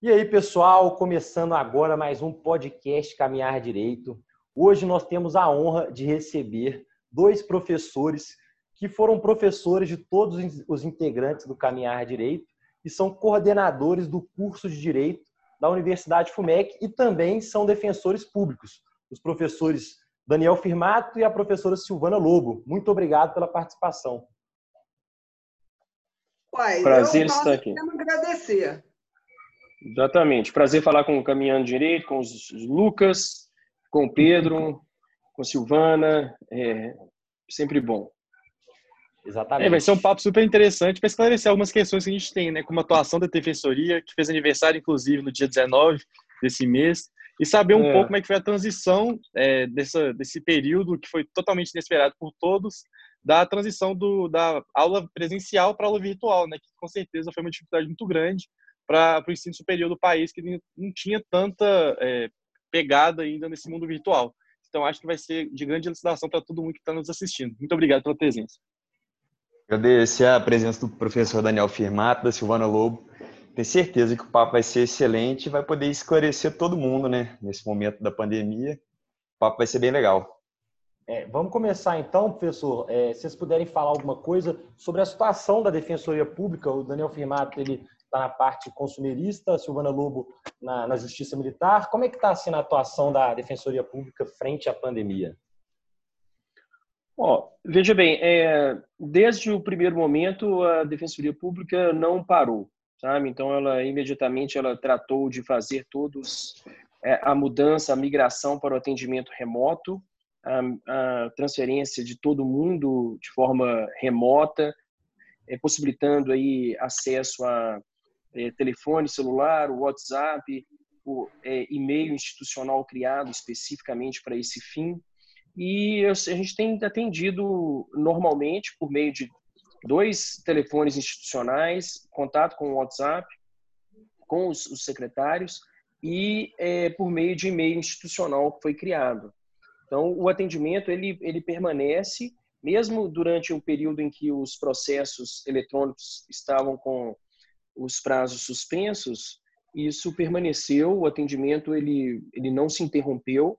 E aí, pessoal, começando agora mais um podcast Caminhar Direito. Hoje nós temos a honra de receber dois professores que foram professores de todos os integrantes do Caminhar Direito e são coordenadores do curso de Direito da Universidade FUMEC e também são defensores públicos. Os professores Daniel Firmato e a professora Silvana Lobo. Muito obrigado pela participação. Uai, Prazer eu, estar aqui. agradecer. Exatamente. Prazer falar com o Caminhando Direito, com os Lucas, com o Pedro, com a Silvana. É sempre bom. Exatamente. É, vai ser um papo super interessante para esclarecer algumas questões que a gente tem, né? Como a atuação da Defensoria, que fez aniversário, inclusive, no dia 19 desse mês, e saber um é. pouco como é que foi a transição é, dessa, desse período que foi totalmente inesperado por todos, da transição do, da aula presencial para a aula virtual, né? Que com certeza foi uma dificuldade muito grande para o ensino superior do país, que não tinha tanta é, pegada ainda nesse mundo virtual. Então, acho que vai ser de grande elucidação para todo mundo que está nos assistindo. Muito obrigado pela presença. Agradecer a presença do professor Daniel Firmato, da Silvana Lobo. Tenho certeza que o papo vai ser excelente e vai poder esclarecer todo mundo, né? Nesse momento da pandemia. O papo vai ser bem legal. É, vamos começar então, professor. É, se vocês puderem falar alguma coisa sobre a situação da Defensoria Pública, o Daniel Firmato ele está na parte consumerista, Silvana Lobo na, na Justiça Militar. Como é que está sendo a atuação da Defensoria Pública frente à pandemia? Oh, veja bem, é, desde o primeiro momento a Defensoria Pública não parou, sabe? Então ela imediatamente ela tratou de fazer todos é, a mudança, a migração para o atendimento remoto, a, a transferência de todo mundo de forma remota, é, possibilitando aí acesso a é, telefone celular, o WhatsApp, o é, e-mail institucional criado especificamente para esse fim. E a gente tem atendido normalmente por meio de dois telefones institucionais, contato com o WhatsApp, com os, os secretários e é, por meio de e-mail institucional que foi criado. Então, o atendimento ele, ele permanece, mesmo durante um período em que os processos eletrônicos estavam com os prazos suspensos, isso permaneceu, o atendimento ele, ele não se interrompeu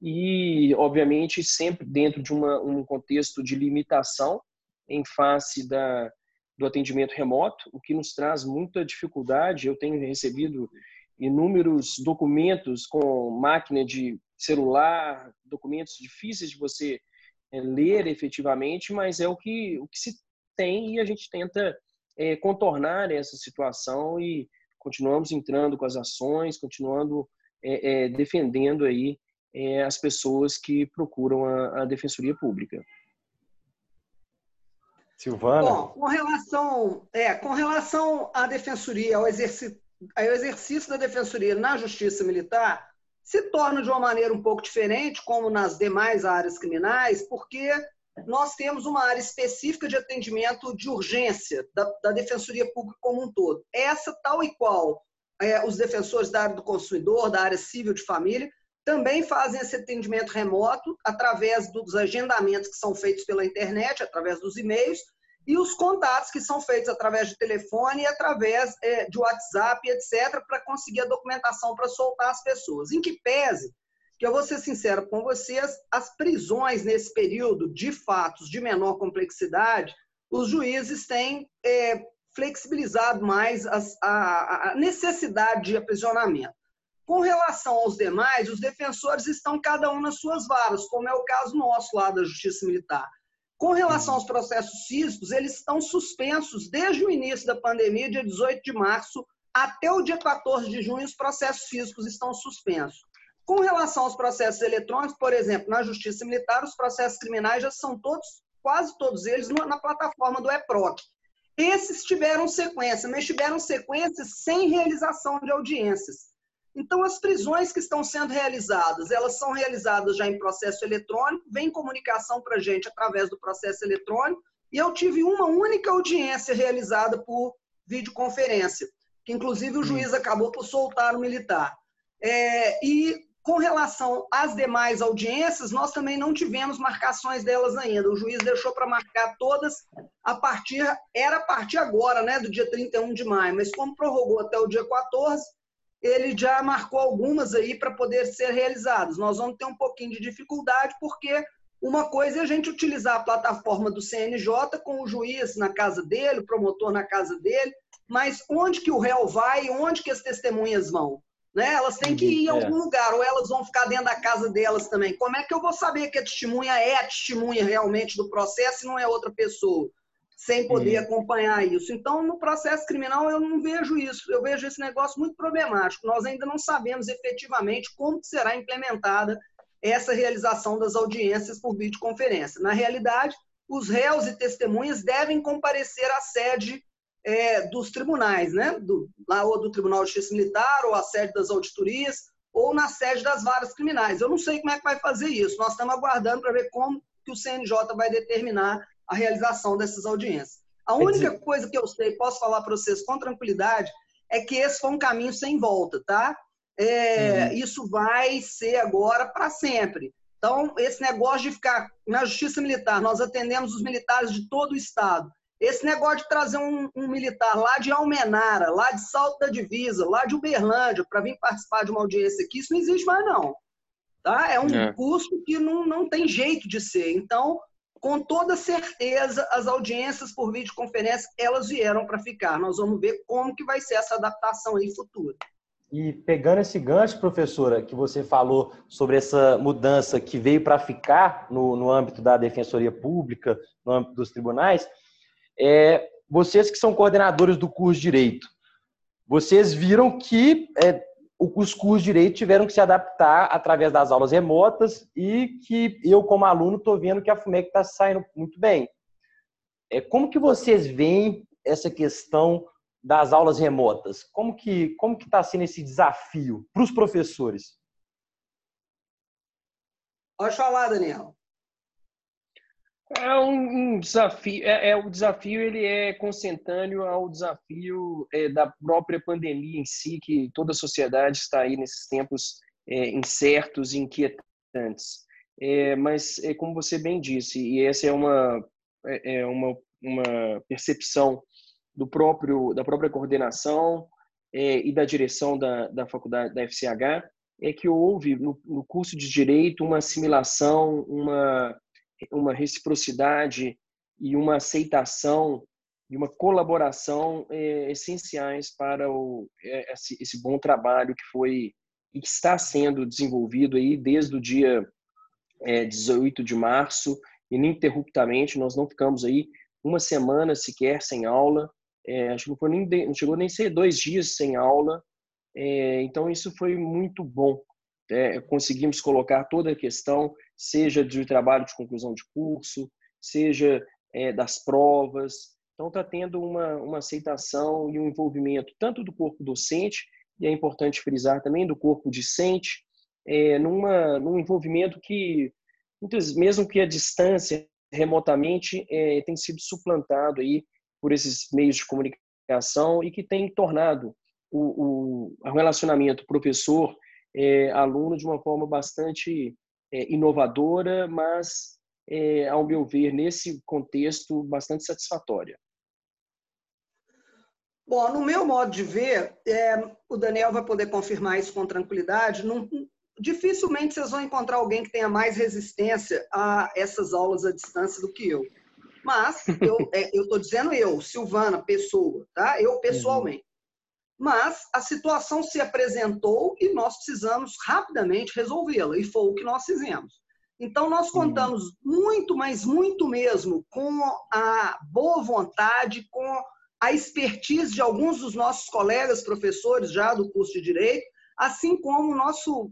e, obviamente, sempre dentro de uma, um contexto de limitação em face da, do atendimento remoto, o que nos traz muita dificuldade. Eu tenho recebido inúmeros documentos com máquina de celular, documentos difíceis de você é, ler efetivamente, mas é o que, o que se tem e a gente tenta é, contornar essa situação e continuamos entrando com as ações, continuando é, é, defendendo aí é, as pessoas que procuram a, a, Defensoria Pública. Silvana? Bom, com relação, é, com relação à Defensoria, ao exercício, ao exercício da Defensoria na Justiça Militar, se torna de uma maneira um pouco diferente, como nas demais áreas criminais, porque nós temos uma área específica de atendimento de urgência da, da Defensoria Pública como um todo. Essa, tal e qual é, os defensores da área do consumidor, da área civil de família, também fazem esse atendimento remoto através dos agendamentos que são feitos pela internet, através dos e-mails, e os contatos que são feitos através de telefone e através é, de WhatsApp, etc., para conseguir a documentação para soltar as pessoas. Em que pese eu vou ser sincero com vocês, as prisões nesse período de fatos de menor complexidade, os juízes têm é, flexibilizado mais as, a, a necessidade de aprisionamento. Com relação aos demais, os defensores estão cada um nas suas varas, como é o caso nosso lá da Justiça Militar. Com relação aos processos físicos, eles estão suspensos desde o início da pandemia, dia 18 de março, até o dia 14 de junho, os processos físicos estão suspensos. Com relação aos processos eletrônicos, por exemplo, na Justiça Militar, os processos criminais já são todos, quase todos eles, na plataforma do EPROC. Esses tiveram sequência, mas tiveram sequências sem realização de audiências. Então, as prisões que estão sendo realizadas, elas são realizadas já em processo eletrônico, vem comunicação para a gente através do processo eletrônico, e eu tive uma única audiência realizada por videoconferência, que inclusive o hum. juiz acabou por soltar o militar. É, e com relação às demais audiências, nós também não tivemos marcações delas ainda. O juiz deixou para marcar todas a partir, era a partir agora, né, do dia 31 de maio, mas como prorrogou até o dia 14, ele já marcou algumas aí para poder ser realizadas. Nós vamos ter um pouquinho de dificuldade, porque uma coisa é a gente utilizar a plataforma do CNJ com o juiz na casa dele, o promotor na casa dele, mas onde que o réu vai, onde que as testemunhas vão? Né? Elas têm que ir em algum é. lugar, ou elas vão ficar dentro da casa delas também. Como é que eu vou saber que a testemunha é a testemunha realmente do processo e não é outra pessoa? Sem poder uhum. acompanhar isso. Então, no processo criminal, eu não vejo isso. Eu vejo esse negócio muito problemático. Nós ainda não sabemos efetivamente como será implementada essa realização das audiências por videoconferência. Na realidade, os réus e testemunhas devem comparecer à sede é, dos tribunais, né? Do, lá ou do Tribunal de Justiça Militar, ou a sede das auditorias, ou na sede das varas criminais. Eu não sei como é que vai fazer isso. Nós estamos aguardando para ver como que o CNJ vai determinar a realização dessas audiências. A única coisa que eu sei, posso falar para vocês com tranquilidade, é que esse foi um caminho sem volta, tá? É, uhum. Isso vai ser agora para sempre. Então, esse negócio de ficar na Justiça Militar, nós atendemos os militares de todo o Estado. Esse negócio de trazer um, um, militar lá de Almenara, lá de Salto da Divisa, lá de Uberlândia, para vir participar de uma audiência aqui, isso não existe mais, não. Tá? É um é. custo que não, não tem jeito de ser. Então, com toda certeza, as audiências por videoconferência, elas vieram para ficar. Nós vamos ver como que vai ser essa adaptação aí futura. E pegando esse gancho, professora, que você falou sobre essa mudança que veio para ficar no, no âmbito da defensoria pública, no âmbito dos tribunais, é, vocês que são coordenadores do curso de Direito, vocês viram que é, os cursos de Direito tiveram que se adaptar através das aulas remotas e que eu, como aluno, estou vendo que a FUMEC está saindo muito bem. É, como que vocês veem essa questão das aulas remotas? Como que como que está sendo esse desafio para os professores? Falar, Daniel. É um, um desafio. É, é, o desafio ele é consentâneo ao desafio é, da própria pandemia em si, que toda a sociedade está aí nesses tempos é, incertos e inquietantes. É, mas, é, como você bem disse, e essa é uma é, é uma, uma percepção do próprio da própria coordenação e da direção da, da faculdade da FCH, é que houve no, no curso de direito uma assimilação, uma uma reciprocidade e uma aceitação e uma colaboração é, essenciais para o, é, esse, esse, bom trabalho que foi e que está sendo desenvolvido aí desde o dia é, 18 de março ininterruptamente. Nós não ficamos aí uma semana sequer sem aula. É, acho que não, foi nem não chegou nem a ser dois dias sem aula. É, então isso foi muito bom. Conseguimos colocar toda a questão seja de trabalho de conclusão de curso, seja é, das provas. Então, está tendo uma, uma aceitação e um envolvimento tanto do corpo docente, e é importante frisar também do corpo discente, é, numa, num envolvimento que, muitas, mesmo que a distância, remotamente, é, tem sido suplantado aí por esses meios de comunicação e que tem tornado o, o relacionamento professor-aluno é, de uma forma bastante é, inovadora, mas, é, ao meu ver, nesse contexto, bastante satisfatória. Bom, no meu modo de ver, é, o Daniel vai poder confirmar isso com tranquilidade. Não, dificilmente vocês vão encontrar alguém que tenha mais resistência a essas aulas à distância do que eu. Mas eu é, estou dizendo eu, Silvana, pessoa, tá? Eu pessoalmente. Mas a situação se apresentou e nós precisamos rapidamente resolvê-la, e foi o que nós fizemos. Então, nós contamos muito, mas muito mesmo, com a boa vontade, com a expertise de alguns dos nossos colegas professores já do curso de Direito, assim como o nosso,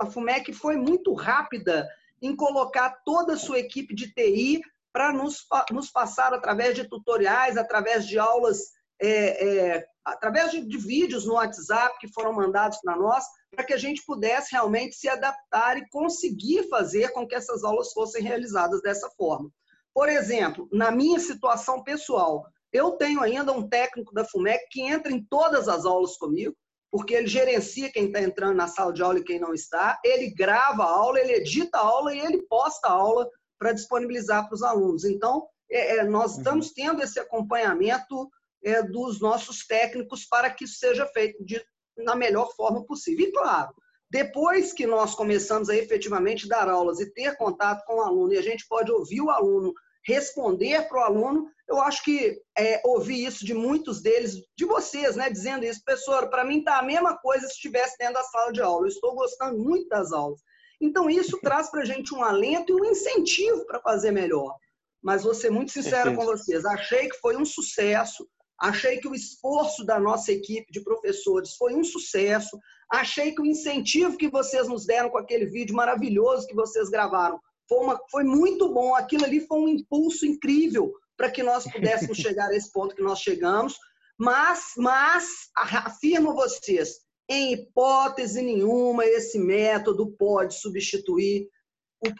a FUMEC foi muito rápida em colocar toda a sua equipe de TI para nos, nos passar através de tutoriais, através de aulas é, é, através de, de, vídeos no WhatsApp que foram mandados para nós, para que a gente pudesse realmente se adaptar e conseguir fazer com que essas aulas fossem realizadas dessa forma. Por exemplo, na minha situação pessoal, eu tenho ainda um técnico da FUMEC que entra em todas as aulas comigo, porque ele gerencia quem está entrando na sala de aula e quem não está, ele grava a aula, ele edita a aula e ele posta a aula para disponibilizar para os alunos. Então, é, é, nós uhum. estamos tendo esse acompanhamento é, dos nossos técnicos para que isso seja feito de na melhor forma possível. E claro, depois que nós começamos a efetivamente dar aulas e ter contato com o aluno, e a gente pode ouvir o aluno, responder para o aluno, eu acho que é, ouvi isso de muitos deles, de vocês, né, dizendo isso, professor, para mim tá a mesma coisa se estivesse dentro da sala de aula, eu estou gostando muito das aulas. Então, isso traz para a gente um alento e um incentivo para fazer melhor. Mas vou ser muito sincero com vocês, achei que foi um sucesso, achei que o esforço da nossa equipe de professores foi um sucesso, achei que o incentivo que vocês nos deram com aquele vídeo maravilhoso que vocês gravaram foi, uma, foi muito bom, aquilo ali foi um impulso incrível para que nós pudéssemos chegar a esse ponto que nós chegamos, mas, mas afirmo vocês, em hipótese nenhuma, esse método pode substituir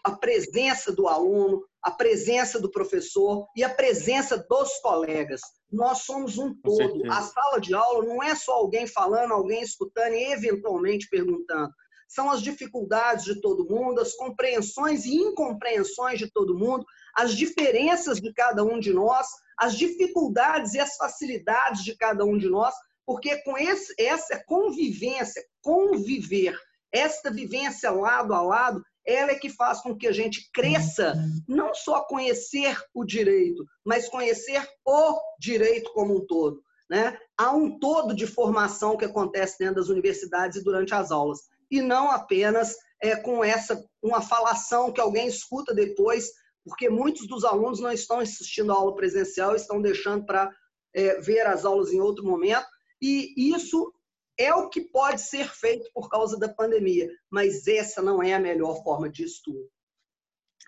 a presença do aluno, a presença do professor e a presença dos colegas. Nós somos um todo. A sala de aula não é só alguém falando, alguém escutando e eventualmente perguntando. São as dificuldades de todo mundo, as compreensões e incompreensões de todo mundo, as diferenças de cada um de nós, as dificuldades e as facilidades de cada um de nós, porque com esse, essa convivência, conviver, esta vivência lado a lado, ela é que faz com que a gente cresça, não só conhecer o direito, mas conhecer o direito como um todo. Né? Há um todo de formação que acontece dentro das universidades e durante as aulas, e não apenas é, com essa uma falação que alguém escuta depois, porque muitos dos alunos não estão assistindo a aula presencial, estão deixando para é, ver as aulas em outro momento, e isso é o que pode ser feito por causa da pandemia, mas essa não é a melhor forma de estudo.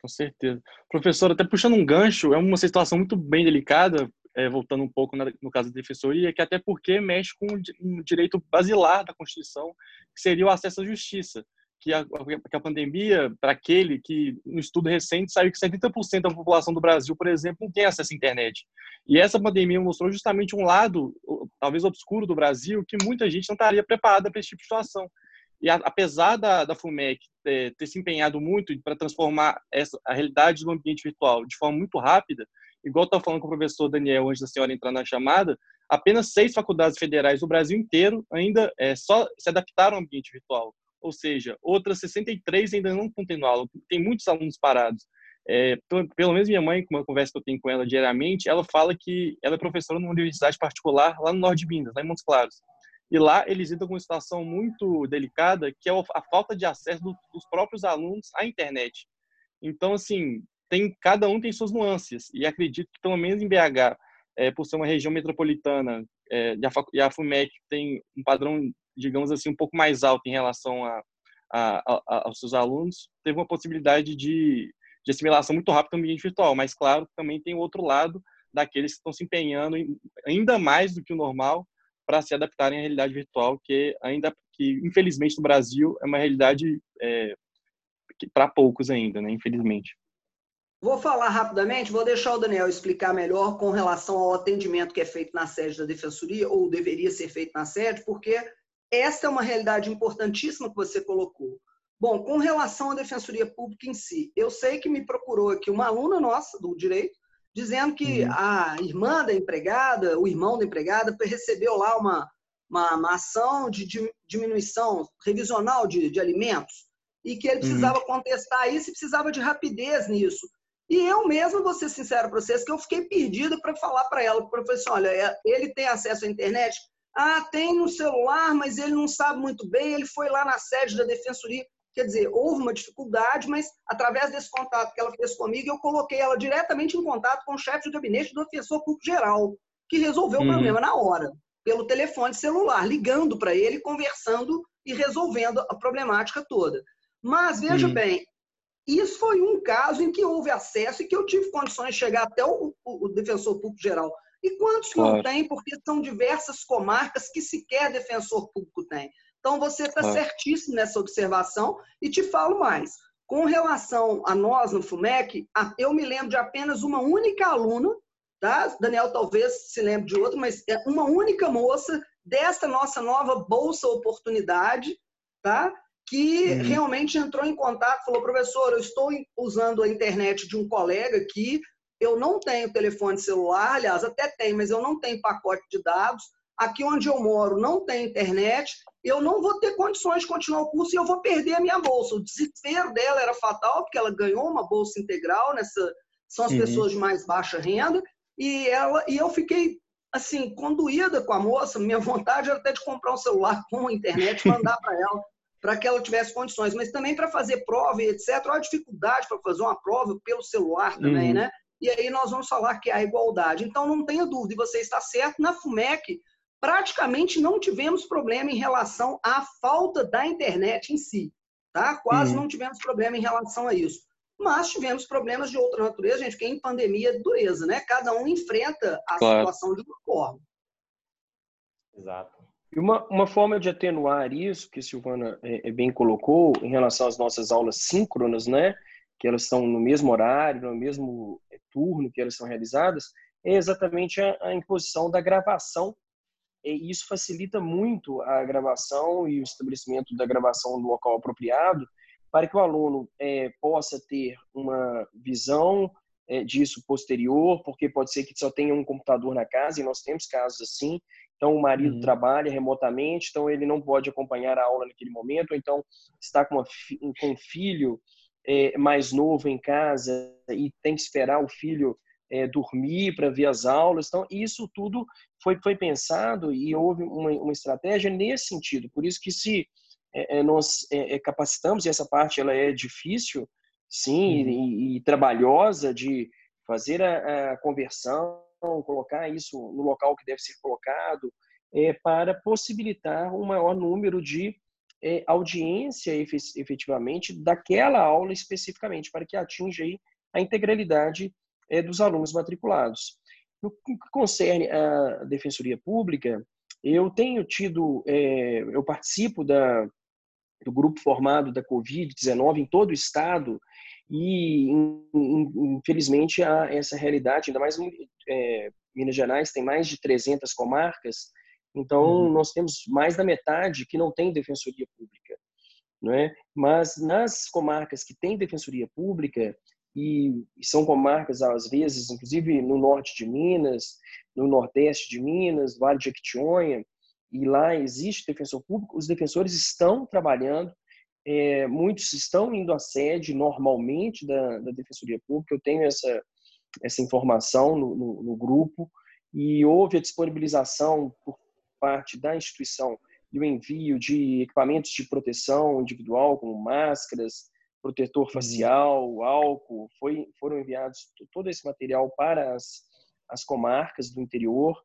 Com certeza. Professor, até puxando um gancho, é uma situação muito bem delicada, é, voltando um pouco na, no caso da defensoria, que até porque mexe com um direito basilar da Constituição, que seria o acesso à justiça que a, que a pandemia, para aquele que, no estudo recente, saiu que 70% da população do Brasil, por exemplo, não tem acesso à internet. E essa pandemia mostrou justamente um lado, talvez obscuro do Brasil, que muita gente não estaria preparada para esse tipo de situação. E a, apesar da, da FUMEC ter, ter se empenhado muito para transformar essa, a realidade do ambiente virtual de forma muito rápida, igual estava falando com o professor Daniel antes da senhora entrar na chamada, apenas seis faculdades federais do Brasil inteiro ainda é, só se adaptaram ao ambiente virtual ou seja, outras 63 ainda não continuam tem muitos alunos parados. É, pelo menos minha mãe, com uma conversa que eu tenho com ela diariamente, ela fala que ela é professora numa universidade particular lá no norte de Minas, lá em Montes Claros. E lá eles lidam com uma situação muito delicada, que é a falta de acesso dos próprios alunos à internet. Então, assim, tem cada um tem suas nuances. E acredito que, pelo menos em BH, é, por ser uma região metropolitana, é, e a FUMEC tem um padrão digamos assim, um pouco mais alta em relação a, a, a, aos seus alunos, teve uma possibilidade de, de assimilação muito rápida no ambiente virtual. Mas, claro, também tem o outro lado daqueles que estão se empenhando ainda mais do que o normal para se adaptarem à realidade virtual, que ainda que infelizmente no Brasil é uma realidade é, para poucos ainda, né? Infelizmente. Vou falar rapidamente, vou deixar o Daniel explicar melhor com relação ao atendimento que é feito na sede da Defensoria, ou deveria ser feito na sede, porque esta é uma realidade importantíssima que você colocou. Bom, com relação à defensoria pública em si, eu sei que me procurou aqui uma aluna nossa do direito, dizendo que uhum. a irmã da empregada, o irmão da empregada, recebeu lá uma, uma, uma ação de diminuição revisional de, de alimentos e que ele uhum. precisava uhum. contestar isso e precisava de rapidez nisso. E eu mesmo vou ser sincero para vocês que eu fiquei perdida para falar para ela, falei assim, olha, é, ele tem acesso à internet? Ah, tem no celular, mas ele não sabe muito bem. Ele foi lá na sede da defensoria. Quer dizer, houve uma dificuldade, mas através desse contato que ela fez comigo, eu coloquei ela diretamente em contato com o chefe de gabinete do defensor público geral, que resolveu uhum. o problema na hora, pelo telefone celular, ligando para ele, conversando e resolvendo a problemática toda. Mas veja uhum. bem, isso foi um caso em que houve acesso e que eu tive condições de chegar até o, o defensor público geral e quantos claro. não tem, porque são diversas comarcas que sequer defensor público tem. Então, você está claro. certíssimo nessa observação e te falo mais. Com relação a nós no FUMEC, eu me lembro de apenas uma única aluna, tá? Daniel talvez se lembre de outra, mas é uma única moça desta nossa nova Bolsa Oportunidade, tá? que uhum. realmente entrou em contato, falou, professor, eu estou usando a internet de um colega aqui, eu não tenho telefone celular, aliás, até tenho, mas eu não tenho pacote de dados. aqui onde eu moro não tem internet, eu não vou ter condições de continuar o curso e eu vou perder a minha bolsa. O desespero dela era fatal, porque ela ganhou uma bolsa integral, nessa são as uhum. pessoas de mais baixa renda, e, ela, e eu fiquei assim, conduída com a moça, minha vontade era até de comprar um celular com a internet e mandar para ela, para que ela tivesse condições, mas também para fazer prova e etc. Olha a dificuldade para fazer uma prova pelo celular também, uhum. né? E aí nós vamos falar que é a igualdade. Então, não tenha dúvida, e você está certo, na FUMEC, praticamente não tivemos problema em relação à falta da internet em si. Tá? Quase uhum. não tivemos problema em relação a isso. Mas tivemos problemas de outra natureza, gente, porque em pandemia é dureza, né? Cada um enfrenta a claro. situação de uma forma. Exato. E uma, uma forma de atenuar isso, que a Silvana é, é, bem colocou, em relação às nossas aulas síncronas, né? Que elas estão no mesmo horário, no mesmo é, turno que elas são realizadas, é exatamente a, a imposição da gravação e isso facilita muito a gravação e o estabelecimento da gravação no local apropriado para que o aluno é, possa ter uma visão é, disso posterior, porque pode ser que só tenha um computador na casa, e nós temos casos assim. Então, o marido uhum. trabalha remotamente, então ele não pode acompanhar a aula naquele momento, ou então está com, uma, com um filho é, mais novo em casa e tem que esperar o filho é, dormir para ver as aulas. Então, isso tudo foi, foi pensado e houve uma, uma estratégia nesse sentido. Por isso que se é, é nós é, é, capacitamos, e essa parte ela é difícil, sim, uhum. e, e, trabalhosa de fazer a, a, conversão, colocar isso no local que deve ser colocado, é, para possibilitar um maior número de é, audiência efetivamente daquela aula especificamente, para que atinja aí a integralidade é, dos alunos matriculados. No que concerne a Defensoria Pública, eu tenho tido, é, eu participo da, do grupo formado da Covid-19 em todo o estado e, infelizmente, há essa realidade, ainda mais é, Minas Gerais tem mais de 300 comarcas, então uhum. nós temos mais da metade que não tem defensoria pública, não é? Mas nas comarcas que têm defensoria pública, e, são comarcas, às vezes, inclusive no norte de Minas, no nordeste de Minas, Vale de Equitionha, e lá existe defensor público, os defensores estão trabalhando, é, muitos estão indo à sede normalmente da, da Defensoria Pública, eu tenho essa, essa informação no, no, no grupo, e houve a disponibilização por parte da instituição e o envio de equipamentos de proteção individual, como máscaras, protetor uhum. facial, álcool, foi, foram enviados todo esse material para as, as comarcas do interior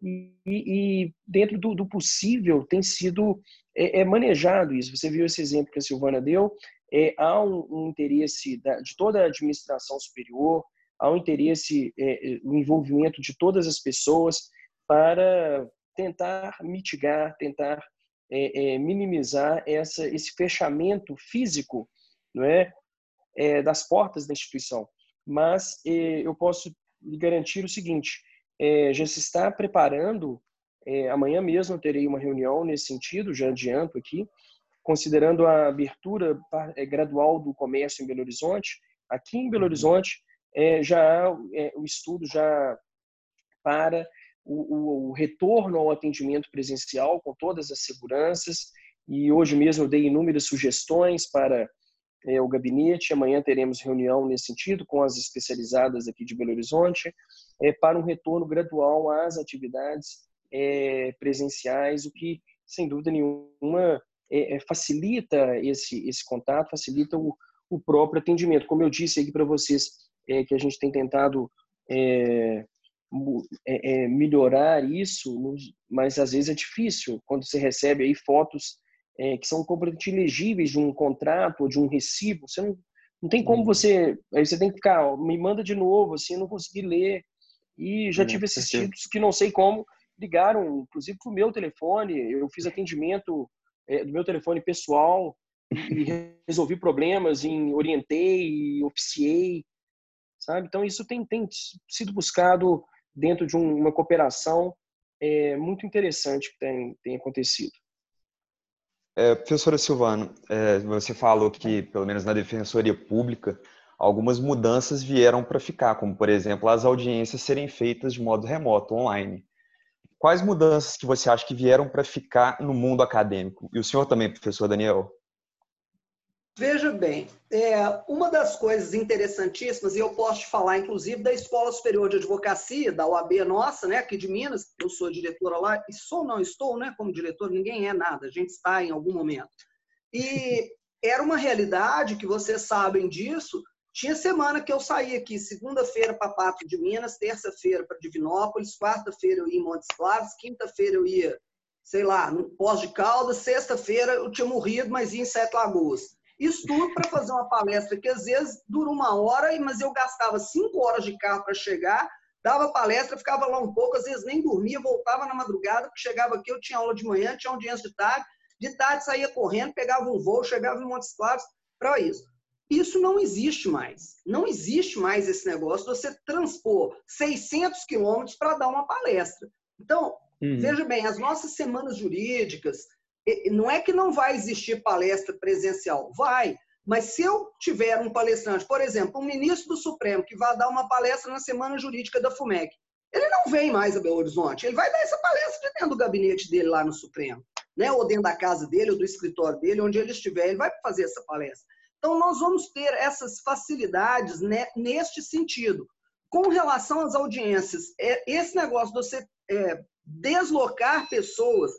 e, e dentro do, do, possível tem sido é, é, manejado isso. Você viu esse exemplo que a Silvana deu, é, há um, um interesse da, de toda a administração superior, há um interesse, é, é, o envolvimento de todas as pessoas para tentar mitigar, tentar é, é, minimizar essa, esse fechamento físico não é, é das portas da instituição. Mas é, eu posso lhe garantir o seguinte: é, já se está preparando. É, amanhã mesmo eu terei uma reunião nesse sentido, já adianto aqui, considerando a abertura gradual do comércio em Belo Horizonte. Aqui em Belo uhum. Horizonte já há o estudo já para o, o, retorno ao atendimento presencial com todas as seguranças. E hoje mesmo eu dei inúmeras sugestões para é, o gabinete. Amanhã teremos reunião nesse sentido com as especializadas aqui de Belo Horizonte é, para um retorno gradual às atividades é, presenciais, o que, sem dúvida nenhuma, é, é, facilita esse, esse contato, facilita o, o próprio atendimento. Como eu disse aqui para vocês, é, que a gente tem tentado melhorar isso, mas às vezes é difícil quando você recebe aí fotos é, que são completamente ilegíveis de um contrato ou de um recibo. Você não, não tem como uhum. você. Aí você tem que ficar, ó, me manda de novo, assim, eu não consegui ler. E já tive esses títulos que não sei como ligaram, inclusive para o meu telefone. Eu fiz atendimento é, do meu telefone pessoal e resolvi problemas, em orientei, oficiei, sabe? Então isso tem, tem sido buscado dentro de um, uma cooperação é, muito interessante que tem, tem acontecido. É, professora Silvana, é, você falou que, pelo menos na Defensoria Pública, algumas mudanças vieram para ficar, como, por exemplo, as audiências serem feitas de modo remoto, online. quais mudanças que você acha que vieram para ficar no mundo acadêmico? E o senhor também, professor Daniel? Veja bem, é, uma das coisas interessantíssimas, e eu posso te falar, inclusive, da Escola Superior de Advocacia, da OAB nossa, né, aqui de Minas, eu sou diretora lá, e sou, não estou, né, como diretor, ninguém é nada, a gente está em algum momento. E era uma realidade que vocês sabem disso, tinha semana que eu saía aqui, segunda-feira para Pato de Minas, terça-feira para Divinópolis, quarta-feira eu ia em Montes Claros, quinta-feira eu ia, sei lá, no Pós de Caldas, sexta-feira eu tinha morrido, mas ia em Sete Lagoas. Isso tudo para fazer uma palestra que às vezes dura uma hora, mas eu gastava cinco horas de carro para chegar, dava palestra, ficava lá um pouco, às vezes nem dormia, voltava na madrugada, porque chegava aqui, eu tinha aula de manhã, tinha audiência de tarde, de tarde saía correndo, pegava um voo, chegava em Montes Claros para isso. Isso não existe mais. Não existe mais esse negócio de você transpor 600 quilômetros para dar uma palestra. Então, uhum. veja bem, as nossas semanas jurídicas, não é que não vai existir palestra presencial, vai. Mas se eu tiver um palestrante, por exemplo, um ministro do Supremo que vai dar uma palestra na Semana Jurídica da FUMEC, ele não vem mais a Belo Horizonte, ele vai dar essa palestra de dentro do gabinete dele lá no Supremo, né? ou dentro da casa dele, ou do escritório dele, onde ele estiver, ele vai fazer essa palestra. Então, nós vamos ter essas facilidades né, neste sentido. Com relação às audiências, é, esse negócio de você é, deslocar pessoas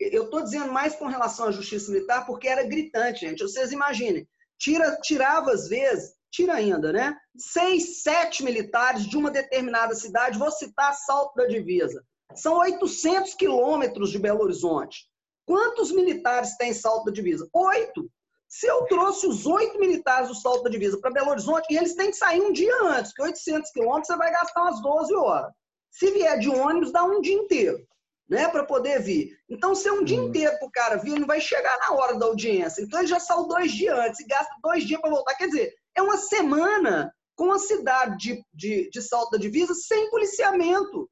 eu estou dizendo mais com relação à justiça militar porque era gritante, gente. Vocês imaginem, tira, tirava às vezes, tira ainda, né? Seis, sete militares de uma determinada cidade, vou citar Salto da Divisa. São 800 quilômetros de Belo Horizonte. Quantos militares tem Salto da Divisa? Oito. Se eu trouxe os oito militares do Salto da Divisa para Belo Horizonte, e eles têm que sair um dia antes, porque 800 quilômetros você vai gastar umas 12 horas. Se vier de ônibus, dá um dia inteiro né, para poder vir. Então, se é um dia uhum. inteiro para o cara vir, ele não vai chegar na hora da audiência. Então, ele já saiu dois dias antes e gasta dois dias para voltar. Quer dizer, é uma semana com a cidade de, de, de Salto da Divisa sem policiamento,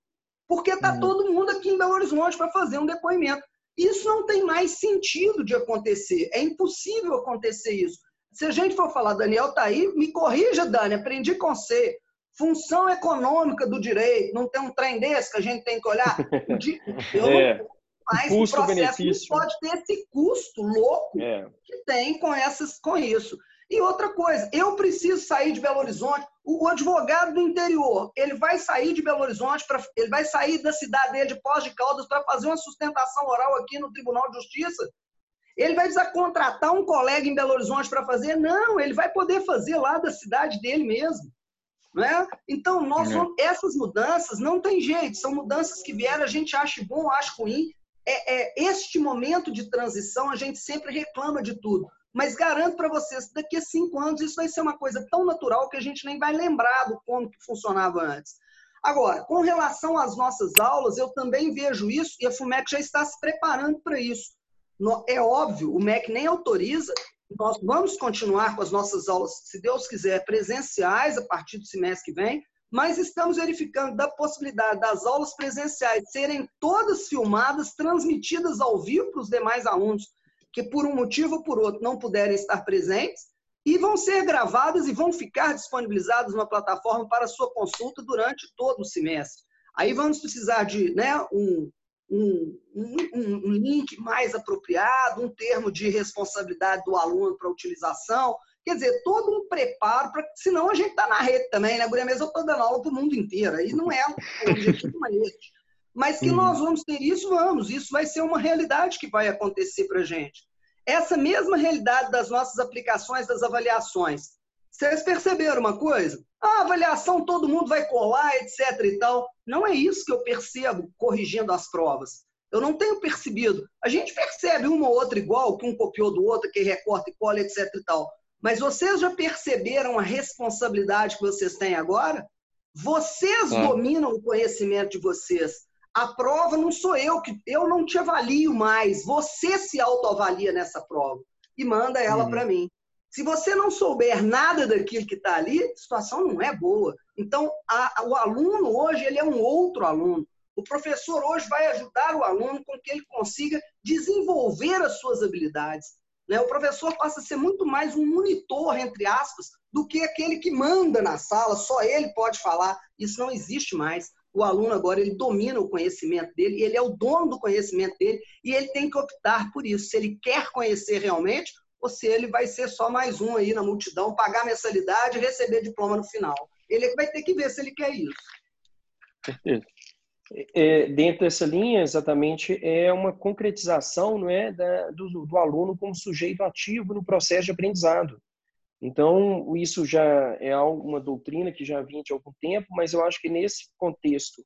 porque está uhum. todo mundo aqui em Belo Horizonte para fazer um depoimento. Isso não tem mais sentido de acontecer. É impossível acontecer isso. Se a gente for falar, Daniel tá aí, me corrija, Dani, aprendi com você função econômica do direito, não tem um trem desse que a gente tem que olhar. Eu é. mas custo, o processo benefício. pode ter esse custo louco é. que tem com, essas, com isso. E outra coisa, eu preciso sair de Belo Horizonte. O, advogado do interior, ele vai sair de Belo Horizonte, pra, ele vai sair da cidade dele de Pós de Caldas para fazer uma sustentação oral aqui no Tribunal de Justiça. Ele vai precisar contratar um colega em Belo Horizonte para fazer? Não, ele vai poder fazer lá da cidade dele mesmo. Né? Então, nós vamos, essas mudanças não tem jeito, são mudanças que vieram, a gente acha bom, acha ruim. É, é, este momento de transição, a gente sempre reclama de tudo. Mas garanto para vocês, daqui a cinco anos, isso vai ser uma coisa tão natural que a gente nem vai lembrar do como que funcionava antes. Agora, com relação às nossas aulas, eu também vejo isso e a FUMEC já está se preparando para isso. É óbvio, o MEC nem autoriza, nós vamos continuar com as nossas aulas, se Deus quiser, presenciais a partir do semestre que vem, mas estamos verificando da possibilidade das aulas presenciais serem todas filmadas, transmitidas ao vivo para os demais alunos que por um motivo ou por outro não puderem estar presentes e vão ser gravadas e vão ficar disponibilizadas numa plataforma para sua consulta durante todo o semestre. Aí vamos precisar de né, um, um, um, um, link mais apropriado, um termo de responsabilidade do aluno para utilização. Quer dizer, todo um preparo, para senão a gente está na rede também, né? Guria mesmo eu estou dando aula para o mundo inteiro, aí não é o objetivo esse. Mas que uhum. nós vamos ter isso, vamos. Isso vai ser uma realidade que vai acontecer para a gente. Essa mesma realidade das nossas aplicações, das avaliações. Vocês perceberam uma coisa? A avaliação todo mundo vai colar, etc e tal. Não é isso que eu percebo corrigindo as provas. Eu não tenho percebido. A gente percebe uma ou outra igual, que um copiou do outro, que recorta e cola, etc e tal. Mas vocês já perceberam a responsabilidade que vocês têm agora? Vocês é. dominam o conhecimento de vocês. A prova não sou eu, que eu não te avalio mais. Você se autoavalia nessa prova e manda ela uhum. para mim. Se você não souber nada daquilo que está ali, a situação não é boa. Então, a, o aluno hoje ele é um outro aluno. O professor hoje vai ajudar o aluno com que ele consiga desenvolver as suas habilidades. Né? O professor passa a ser muito mais um monitor, entre aspas, do que aquele que manda na sala, só ele pode falar. Isso não existe mais. o aluno agora ele domina o conhecimento dele, ele é o dono do conhecimento dele e ele tem que optar por isso, se ele quer conhecer realmente ou se ele vai ser só mais um aí na multidão, pagar mensalidade e receber diploma no final. Ele é vai ter que ver se ele quer isso. Certeza. É, dentro dessa linha, exatamente, é uma concretização não é, da, do, do, aluno como sujeito ativo no processo de aprendizado. Então, isso já é uma doutrina que já vinha de algum tempo, mas eu acho que nesse contexto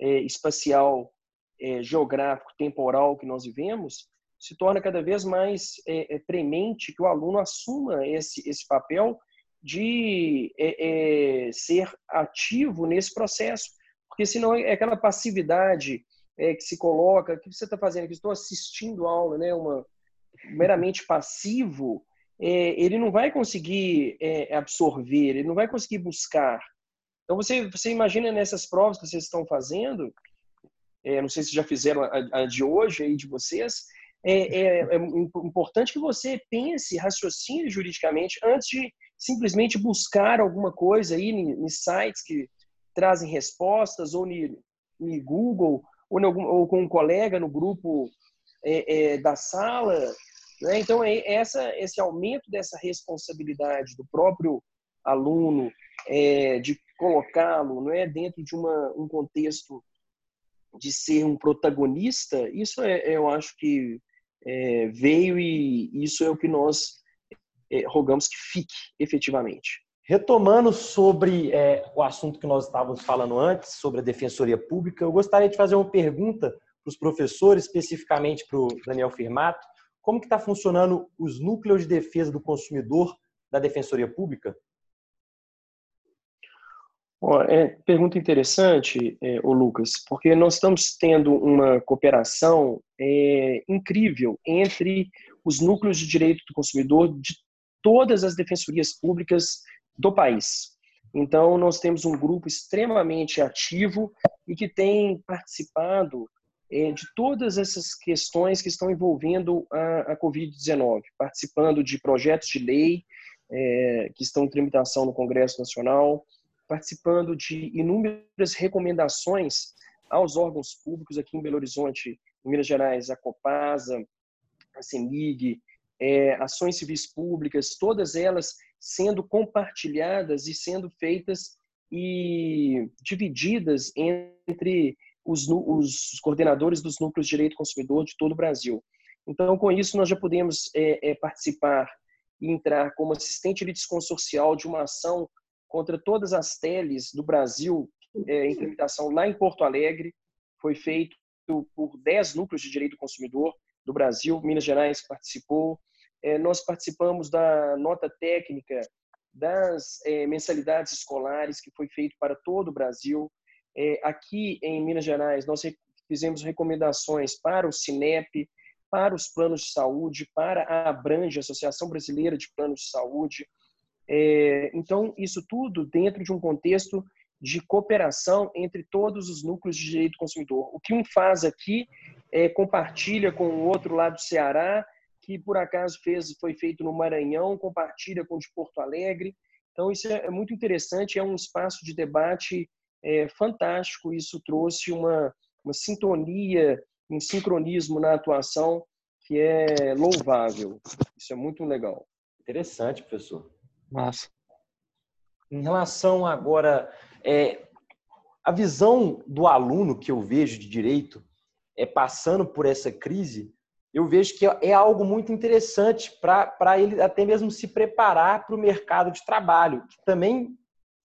é, espacial, é, geográfico, temporal que nós vivemos, se torna cada vez mais é, é premente que o aluno assuma esse, esse papel de é, é, ser ativo nesse processo, porque senão é aquela passividade é, que se coloca, o que você está fazendo? Estou assistindo aula, né? Uma meramente passivo, é, ele não vai conseguir absorver, ele não vai conseguir buscar. Então você, você imagina nessas provas que vocês estão fazendo, não sei se já fizeram a, a, de hoje aí de vocês, é, é, é importante que você pense, raciocine juridicamente antes de simplesmente buscar alguma coisa aí em sites que trazem respostas ou no Google ou, algum, ou, com um colega no grupo é, é, da sala. Né? Então, é essa, esse aumento dessa responsabilidade do próprio aluno é, de colocá-lo é dentro de uma, um contexto de ser um protagonista, isso é, eu acho que é, veio e isso é o que nós é, rogamos que fique efetivamente. Retomando sobre é, o assunto que nós estávamos falando antes, sobre a Defensoria Pública, eu gostaria de fazer uma pergunta para os professores, especificamente para o Daniel Firmato. Como que está funcionando os núcleos de defesa do consumidor da Defensoria Pública? É pergunta interessante, é, o Lucas, porque nós estamos tendo uma cooperação é, incrível entre os núcleos de direito do consumidor de todas as defensorias públicas do país. Então, nós temos um grupo extremamente ativo e que tem participado é, de todas essas questões que estão envolvendo a, a Covid-19, participando de projetos de lei é, que estão em tramitação no Congresso Nacional, participando de inúmeras recomendações aos órgãos públicos aqui em Belo Horizonte, em Minas Gerais, a Copasa, a CEMIG, é, ações civis públicas, todas elas sendo compartilhadas e sendo feitas e divididas entre os, os coordenadores dos núcleos de direito do consumidor de todo o Brasil. Então, com isso, nós já podemos é, é, participar e entrar como assistente litisconsorcial de uma ação contra todas as teles do Brasil é, tramitação lá em Porto Alegre. Foi feito por 10 núcleos de direito do consumidor do Brasil. Minas Gerais participou. É, nós participamos da nota técnica das é, mensalidades escolares que foi feito para todo o Brasil. É, aqui em Minas Gerais, nós fizemos recomendações para o CINEP, para os planos de saúde, para a Abrange, Associação Brasileira de Planos de Saúde, é, então, isso tudo dentro de um contexto de cooperação entre todos os núcleos de direito do consumidor. O que um faz aqui é, compartilha com o outro lá do Ceará, que por acaso fez, foi feito no Maranhão, compartilha com o de Porto Alegre. Então, isso é, é muito interessante, é um espaço de debate é, fantástico. Isso trouxe uma, uma sintonia, um sincronismo na atuação que é louvável. Isso é muito legal. Interessante, professor. Massa. Em relação agora, é, a visão do aluno que eu vejo de direito é passando por essa crise, eu vejo que é algo muito interessante para ele até mesmo se preparar para o mercado de trabalho. Que também,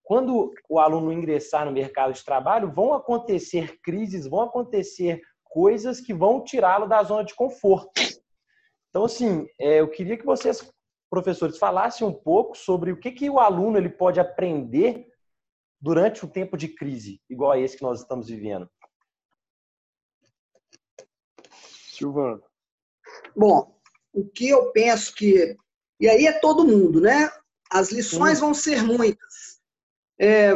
quando o aluno ingressar no mercado de trabalho, vão acontecer crises, vão acontecer coisas que vão tirá-lo da zona de conforto. Então, assim, é, eu queria que vocês professores falassem um pouco sobre o que, que o aluno ele pode aprender durante o tempo de crise, igual a esse que nós estamos vivendo. Silvano. Bom, o que eu penso que. E aí é todo mundo, né? As lições vão ser muitas. É,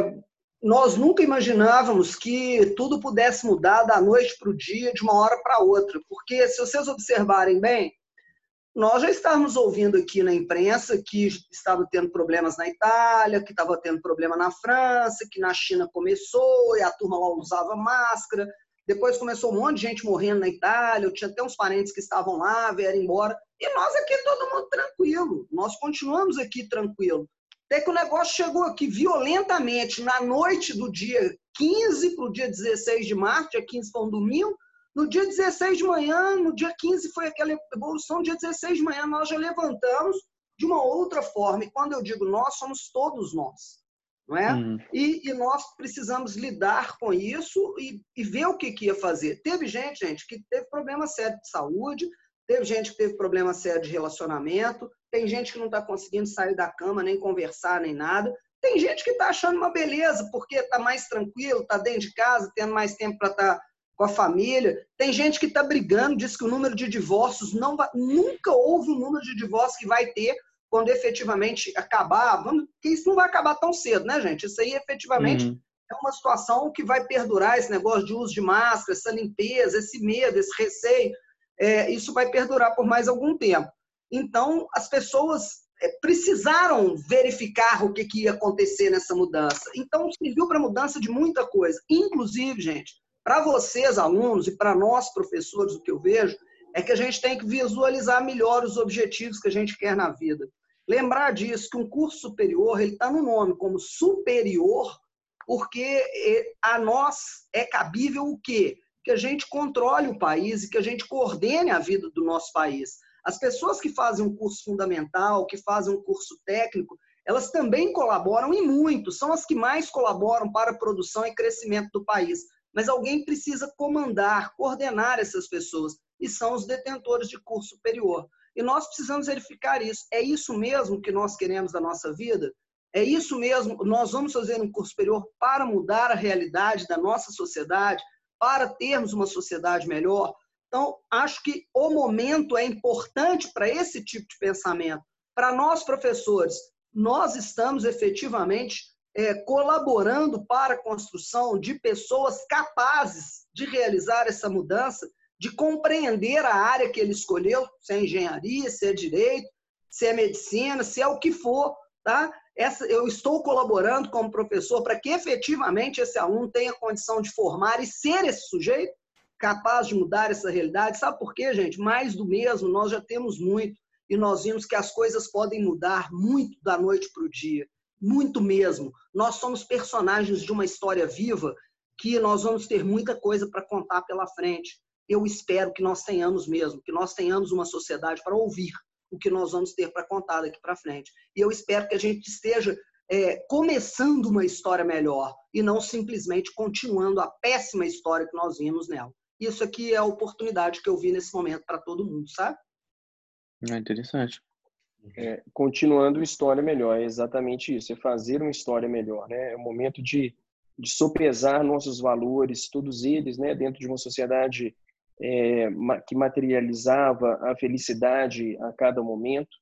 nós nunca imaginávamos que tudo pudesse mudar da noite para o dia, de uma hora para outra. Porque, se vocês observarem bem, nós já estávamos ouvindo aqui na imprensa que estava tendo problemas na Itália, que estava tendo problema na França, que na China começou e a turma lá usava máscara. Depois começou um monte de gente morrendo na Itália, eu tinha até uns parentes que estavam lá, vieram embora. E nós aqui, todo mundo tranquilo. Nós continuamos aqui tranquilo. Até que o negócio chegou aqui violentamente na noite do dia 15 para o dia 16 de março, dia 15 foi um domingo. No dia 16 de manhã, no dia 15 foi aquela evolução, no dia 16 de manhã nós já levantamos de uma outra forma. E quando eu digo nós, somos todos nós não é? Uhum. E, e, nós precisamos lidar com isso e, e, ver o que, que ia fazer. Teve gente, gente, que teve problema sério de saúde, teve gente que teve problema sério de relacionamento, tem gente que não está conseguindo sair da cama, nem conversar, nem nada. Tem gente que está achando uma beleza, porque está mais tranquilo, está dentro de casa, tendo mais tempo para estar tá com a família. Tem gente que está brigando, diz que o número de divórcios não vai, nunca houve um número de divórcios que vai ter quando efetivamente acabar, vamos, que isso não vai acabar tão cedo, né, gente? Isso aí efetivamente uhum. é uma situação que vai perdurar, esse negócio de uso de máscara, essa limpeza, esse medo, esse receio, é, isso vai perdurar por mais algum tempo. Então, as pessoas é, precisaram verificar o que, que ia acontecer nessa mudança. Então, serviu para mudança de muita coisa. Inclusive, gente, para vocês, alunos, e para nós, professores, o que eu vejo, é que a gente tem que visualizar melhor os objetivos que a gente quer na vida. Lembrar disso, que um curso superior, ele está no nome como superior, porque a nós é cabível o quê? Que a gente controle o país e que a gente coordene a vida do nosso país. As pessoas que fazem um curso fundamental, que fazem um curso técnico, elas também colaboram e muito, são as que mais colaboram para a produção e crescimento do país. Mas alguém precisa comandar, coordenar essas pessoas, e são os detentores de curso superior. E nós precisamos verificar isso. É isso mesmo que nós queremos da nossa vida? É isso mesmo? Nós vamos fazer um curso superior para mudar a realidade da nossa sociedade, para termos uma sociedade melhor? Então, acho que o momento é importante para esse tipo de pensamento. Para nós, professores, nós estamos efetivamente é, colaborando para a construção de pessoas capazes de realizar essa mudança de compreender a área que ele escolheu, se é engenharia, se é direito, se é medicina, se é o que for, tá? Essa, eu estou colaborando como professor para que efetivamente esse aluno tenha condição de formar e ser esse sujeito capaz de mudar essa realidade. Sabe por quê, gente? Mais do mesmo, nós já temos muito e nós vimos que as coisas podem mudar muito da noite para o dia, muito mesmo. Nós somos personagens de uma história viva que nós vamos ter muita coisa para contar pela frente eu espero que nós tenhamos mesmo, que nós tenhamos uma sociedade para ouvir o que nós vamos ter para contar daqui para frente. E eu espero que a gente esteja é, começando uma história melhor e não simplesmente continuando a péssima história que nós vimos nela. Isso aqui é a oportunidade que eu vi nesse momento para todo mundo, sabe? É interessante. É, continuando história melhor, é exatamente isso, é fazer uma história melhor, né? É o momento de, de sopesar nossos valores, todos eles, né, dentro de uma sociedade é, que materializava a felicidade a cada momento,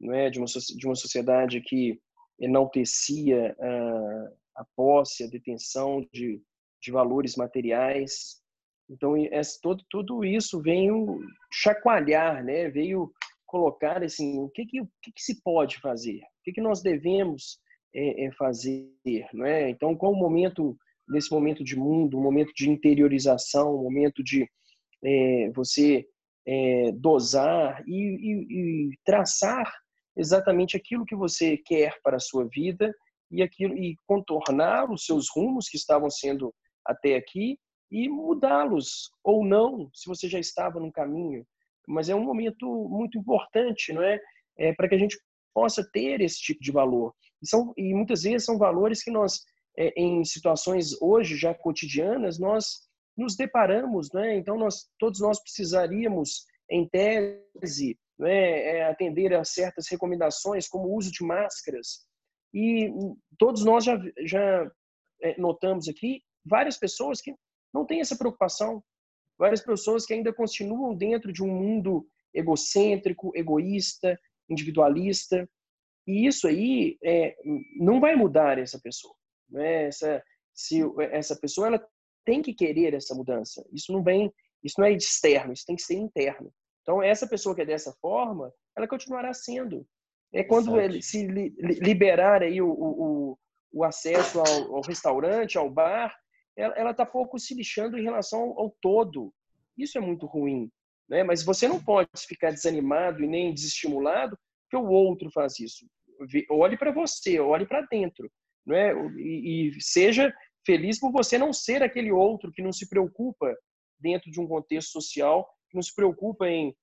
não é? de, uma, de uma sociedade que enaltecia a, a posse, a detenção de, de valores materiais. Então, esse, todo, tudo isso veio chacoalhar, né? veio colocar assim, o que, que, o que, que se pode fazer, o que, que nós devemos é, é fazer. Não é? Então, qual o momento, nesse momento de mundo, um momento de interiorização, um momento de é, você é, dosar e, e, e, traçar exatamente aquilo que você quer para a sua vida e aquilo e contornar os seus rumos que estavam sendo até aqui e mudá-los ou não, se você já estava no caminho. Mas é um momento muito importante, não é? é para que a gente possa ter esse tipo de valor. E, são, e muitas vezes são valores que nós, é, em situações hoje já cotidianas, nós nos deparamos, né? Então nós todos nós precisaríamos, em tese, né, atender a certas recomendações, como o uso de máscaras. E todos nós já, já é, notamos aqui várias pessoas que não têm essa preocupação, várias pessoas que ainda continuam dentro de um mundo egocêntrico, egoísta, individualista. E isso aí é, não vai mudar essa pessoa. Né? Essa, se essa pessoa ela tem que querer essa mudança. Isso não vem, isso não é externo, isso tem que ser interno. Então, essa pessoa que é dessa forma, ela continuará sendo. É quando certo. ele se li, liberar aí o, o, o acesso ao, ao, restaurante, ao bar, ela está pouco se lixando em relação ao, ao todo. Isso é muito ruim. Né? Mas você não pode ficar desanimado e nem desestimulado porque o outro faz isso. Olhe para você, olhe para dentro. Né? E, e seja feliz por você não ser aquele outro que não se preocupa dentro de um contexto social que não se preocupa em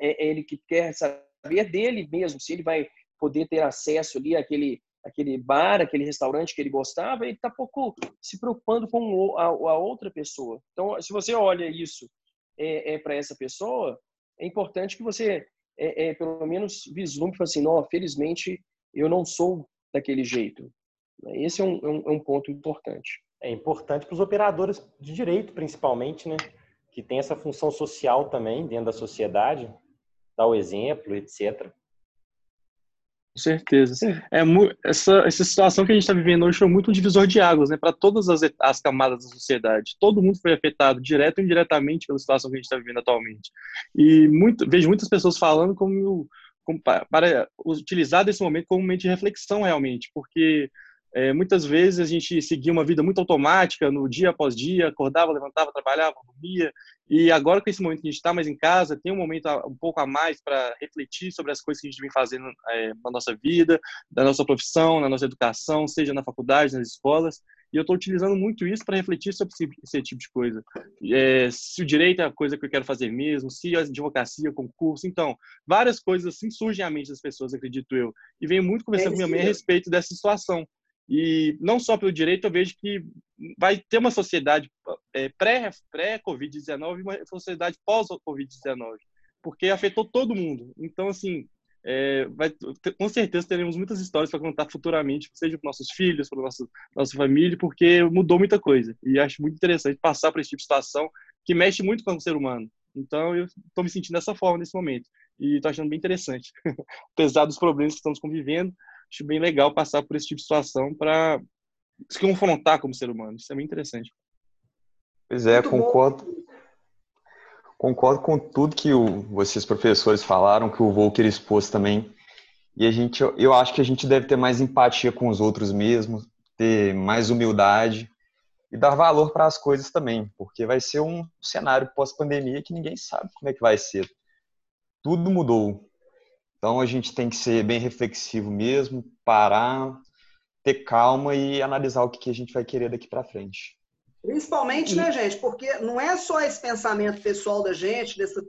é, é, ele que quer saber dele mesmo, se ele vai poder ter acesso ali àquele, àquele bar, aquele restaurante que ele gostava, ele está pouco se preocupando com a, a, outra pessoa. Então, se você olha isso é, é para essa pessoa, é importante que você, é, é pelo menos, vislumbre assim, não, felizmente eu não sou daquele jeito. Esse é um, é um, é um ponto importante. É importante para os operadores de direito, principalmente, né? que tem essa função social também dentro da sociedade, dar o exemplo, etc. Com certeza. É, essa, essa situação que a gente está vivendo hoje foi muito um divisor de águas, né, para todas as, as camadas da sociedade. Todo mundo foi afetado, direto ou indiretamente, pela situação que a gente está vivendo atualmente. E muito, vejo muitas pessoas falando como, como para, para utilizar desse momento como um momento de reflexão, realmente, porque é, muitas vezes a gente seguia uma vida muito automática, no dia após dia, acordava, levantava, trabalhava, dormia. E agora, com esse momento que a gente está mais em casa, tem um momento um pouco a mais para refletir sobre as coisas que a gente vem fazendo é, na nossa vida, da nossa profissão, na nossa educação, seja na faculdade, nas escolas. E eu estou utilizando muito isso para refletir sobre esse, esse, tipo de coisa. É, se o direito é a coisa que eu quero fazer mesmo, se a advocacia, concurso. Então, várias coisas assim surgem à mente das pessoas, acredito eu. E venho muito conversando é com minha mãe a respeito dessa situação. E não só pelo direito, eu vejo que vai ter uma sociedade é, pré-Covid-19 e uma sociedade pós-Covid-19, porque afetou todo mundo. Então, assim, é, vai, com certeza teremos muitas histórias para contar futuramente, seja para nossos filhos, para nossa, nossa família, porque mudou muita coisa. E acho muito interessante passar por esse tipo de situação que mexe muito com o ser humano. Então, eu estou me sentindo dessa forma nesse momento. E estou achando bem interessante. Apesar dos problemas que estamos convivendo, acho bem legal passar por esse tipo de situação para se confrontar como ser humano. Isso é bem interessante. Pois é, Muito concordo. Bom. Concordo com tudo que o, vocês professores falaram, que o Volker expôs também. E a gente, eu acho que a gente deve ter mais empatia com os outros mesmo, ter mais humildade e dar valor para as coisas também, porque vai ser um cenário pós-pandemia que ninguém sabe como é que vai ser. Tudo mudou. Então a gente tem que ser bem reflexivo mesmo, parar, ter calma e analisar o que a gente vai querer daqui para frente. Principalmente, né, gente? Porque não é só esse pensamento pessoal da gente, dessa,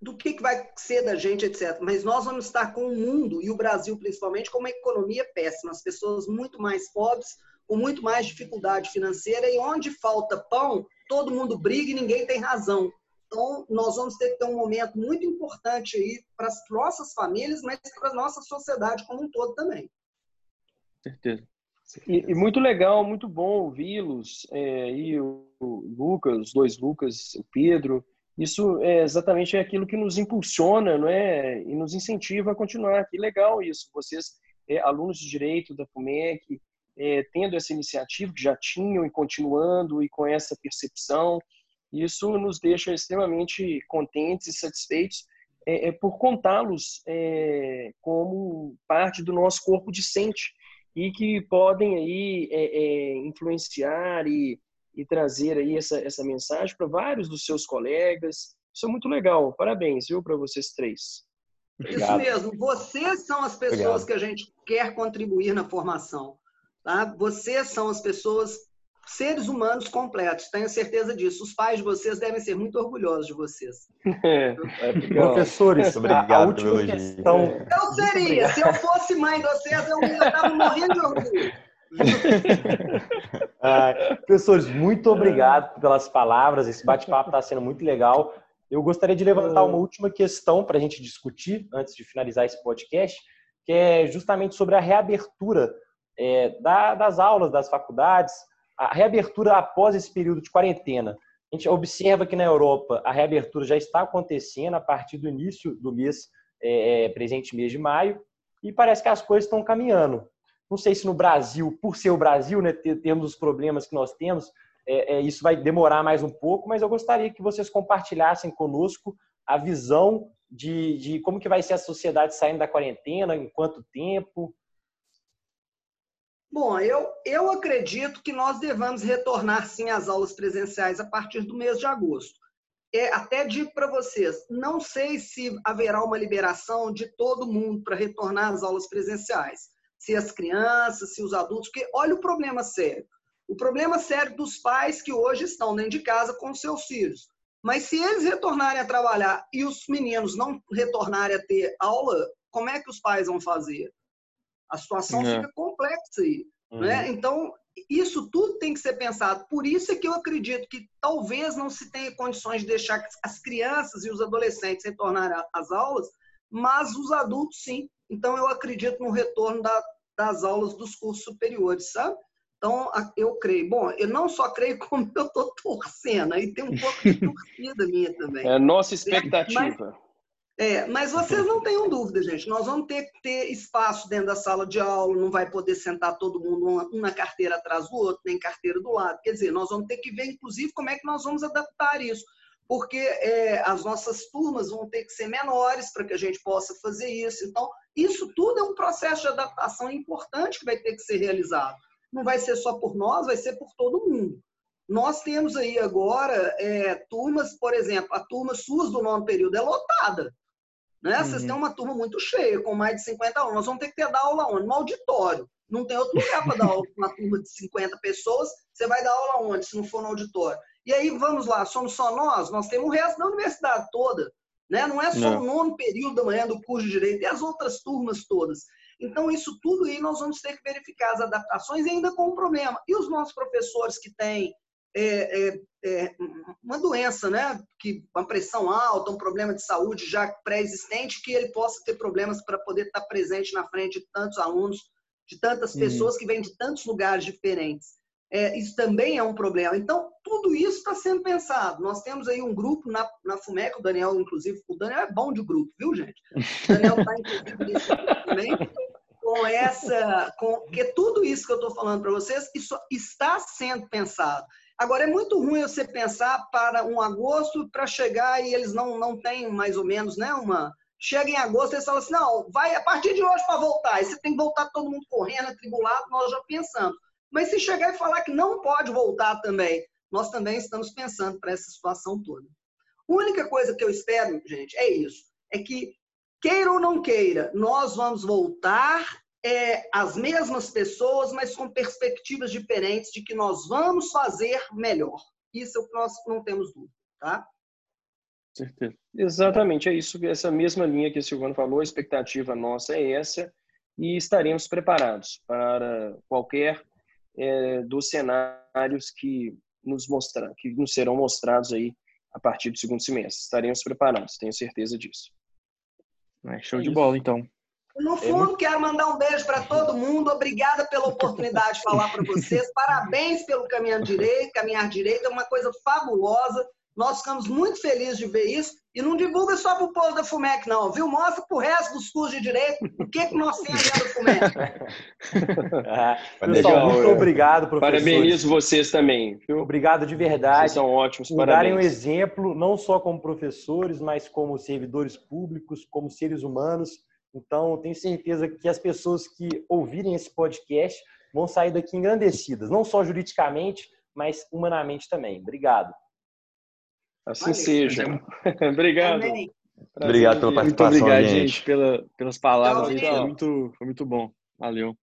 do que, que vai ser da gente, etc. Mas nós vamos estar com o mundo, e o Brasil principalmente, com uma economia péssima. As pessoas muito mais pobres, com muito mais dificuldade financeira, e onde falta pão, todo mundo briga e ninguém tem razão. Então, nós vamos ter que ter um momento muito importante aí para as nossas famílias, mas para a nossa sociedade como um todo também. Certeza. E, e muito legal, muito bom ouvi-los, é, e o, o Lucas, os dois Lucas, o Pedro. Isso é exatamente aquilo que nos impulsiona, não é? E nos incentiva a continuar. Que legal isso. Vocês, é, alunos de direito da FUMEC, é, tendo essa iniciativa que já tinham e continuando e com essa percepção isso nos deixa extremamente contentes e satisfeitos é, é por contá-los é, como parte do nosso corpo discente e que podem aí é, é, influenciar e, e, trazer aí essa, essa mensagem para vários dos seus colegas. Isso é muito legal. Parabéns, viu, para vocês três. Obrigado. Isso mesmo. Vocês são as pessoas Obrigado. que a gente quer contribuir na formação. Tá? Vocês são as pessoas seres humanos completos, tenho certeza disso. Os pais de vocês devem ser muito orgulhosos de vocês. É, é Professores, obrigado a, a última questão. Eu seria, se eu fosse mãe de vocês, eu estava morrendo de orgulho. ah, professores, muito obrigado pelas palavras. Esse bate-papo está sendo muito legal. Eu gostaria de levantar uma última questão para a gente discutir antes de finalizar esse podcast, que é justamente sobre a reabertura é, da, das aulas das faculdades, a reabertura após esse período de quarentena. A gente observa que na Europa a reabertura já está acontecendo a partir do início do mês, é, é presente mês de maio, e parece que as coisas estão caminhando. Não sei se no Brasil, por ser o Brasil, né, temos os problemas que nós temos, é, é, isso vai demorar mais um pouco, mas eu gostaria que vocês compartilhassem conosco a visão de, de como que vai ser a sociedade saindo da quarentena, em quanto tempo? Bom, eu, eu acredito que nós devamos retornar sim às aulas presenciais a partir do mês de agosto. É, até digo para vocês, não sei se haverá uma liberação de todo mundo para retornar às aulas presenciais. Se as crianças, se os adultos, porque olha o problema sério. O problema sério dos pais que hoje estão dentro de casa com seus filhos. Mas se eles retornarem a trabalhar e os meninos não retornarem a ter aula, como é que os pais vão fazer? A situação é. fica complexa aí. Uhum. Né? Então, isso tudo tem que ser pensado. Por isso é que eu acredito que talvez não se tenha condições de deixar as crianças e os adolescentes retornarem às aulas, mas os adultos sim. Então, eu acredito no retorno da, das aulas dos cursos superiores, sabe? Então, eu creio. Bom, eu não só creio, como eu estou torcendo. Aí tem um pouco de torcida minha também. É a nossa expectativa. Mas, é, mas vocês não tenham dúvida, gente. Nós vamos ter que ter espaço dentro da sala de aula, não vai poder sentar todo mundo um na carteira atrás do outro, nem carteira do lado. Quer dizer, nós vamos ter que ver, inclusive, como é que nós vamos adaptar isso. Porque é, as nossas turmas vão ter que ser menores para que a gente possa fazer isso. Então, isso tudo é um processo de adaptação importante que vai ter que ser realizado. Não vai ser só por nós, vai ser por todo mundo. Nós temos aí agora é, turmas, por exemplo, a turma SUS do nono período é lotada. Né? Uhum. Vocês têm uma turma muito cheia, com mais de 50 alunos. Nós vamos ter que ter dar aula onde? No auditório. Não tem outro lugar para dar aula uma turma de 50 pessoas. Você vai dar aula onde, se não for no auditório? E aí, vamos lá, somos só nós? Nós temos o resto da universidade toda. Né? Não é só não. o nono período da manhã do curso de Direito, e as outras turmas todas. Então, isso tudo aí nós vamos ter que verificar as adaptações, ainda com um problema. E os nossos professores que têm é, é, é, uma doença, né? Que uma pressão alta, um problema de saúde já pré-existente, que ele possa ter problemas para poder estar presente na frente de tantos alunos, de tantas uhum. pessoas que vêm de tantos lugares diferentes. É, isso também é um problema. Então, tudo isso está sendo pensado. Nós temos aí um grupo na, na FUMEC, o Daniel, inclusive, o Daniel é bom de grupo, viu, gente? O Daniel está, inclusive, nesse também, com essa. Com, porque tudo isso que eu estou falando para vocês, isso está sendo pensado. Agora, é muito ruim você pensar para um agosto para chegar e eles não, não têm mais ou menos né, uma. Chega em agosto e eles falam assim: não, vai a partir de hoje para voltar. E você tem que voltar todo mundo correndo, atribulado, nós já pensamos. Mas se chegar e falar que não pode voltar também, nós também estamos pensando para essa situação toda. A única coisa que eu espero, gente, é isso: é que, queira ou não queira, nós vamos voltar é, as mesmas pessoas, mas com perspectivas diferentes de que nós vamos fazer melhor. Isso é o que nós não temos dúvida, tá? Certeza. Exatamente, é isso, essa mesma linha que o Silvano falou, a expectativa nossa é essa e estaremos preparados para qualquer é, dos cenários que nos mostrar, que nos serão mostrados aí a partir do segundo semestre. Estaremos preparados, tenho certeza disso. É, show é de bola, então. No é fundo, quero mandar um beijo para todo mundo. Obrigada pela oportunidade de falar para vocês. Parabéns pelo caminhar direito. Caminhar direito é uma coisa fabulosa. Nós ficamos muito felizes de ver isso. E não divulga só para o povo da FUMEC, não, viu? Mostra para o resto dos cursos de direito o que, que nós temos dentro da FUMEC. ah, pessoal, muito obrigado, professor. Parabenizo vocês também. Viu? Obrigado de verdade. Vocês são ótimos, por darem um exemplo, não só como professores, mas como servidores públicos, como seres humanos então, tenho certeza que as pessoas que ouvirem esse podcast vão sair daqui engrandecidas, não só juridicamente, mas humanamente também. Obrigado. Assim Valeu. seja. obrigado. Amém. Obrigado pela participação, muito obrigado, gente, pela, pelas palavras. Foi muito, foi muito bom. Valeu.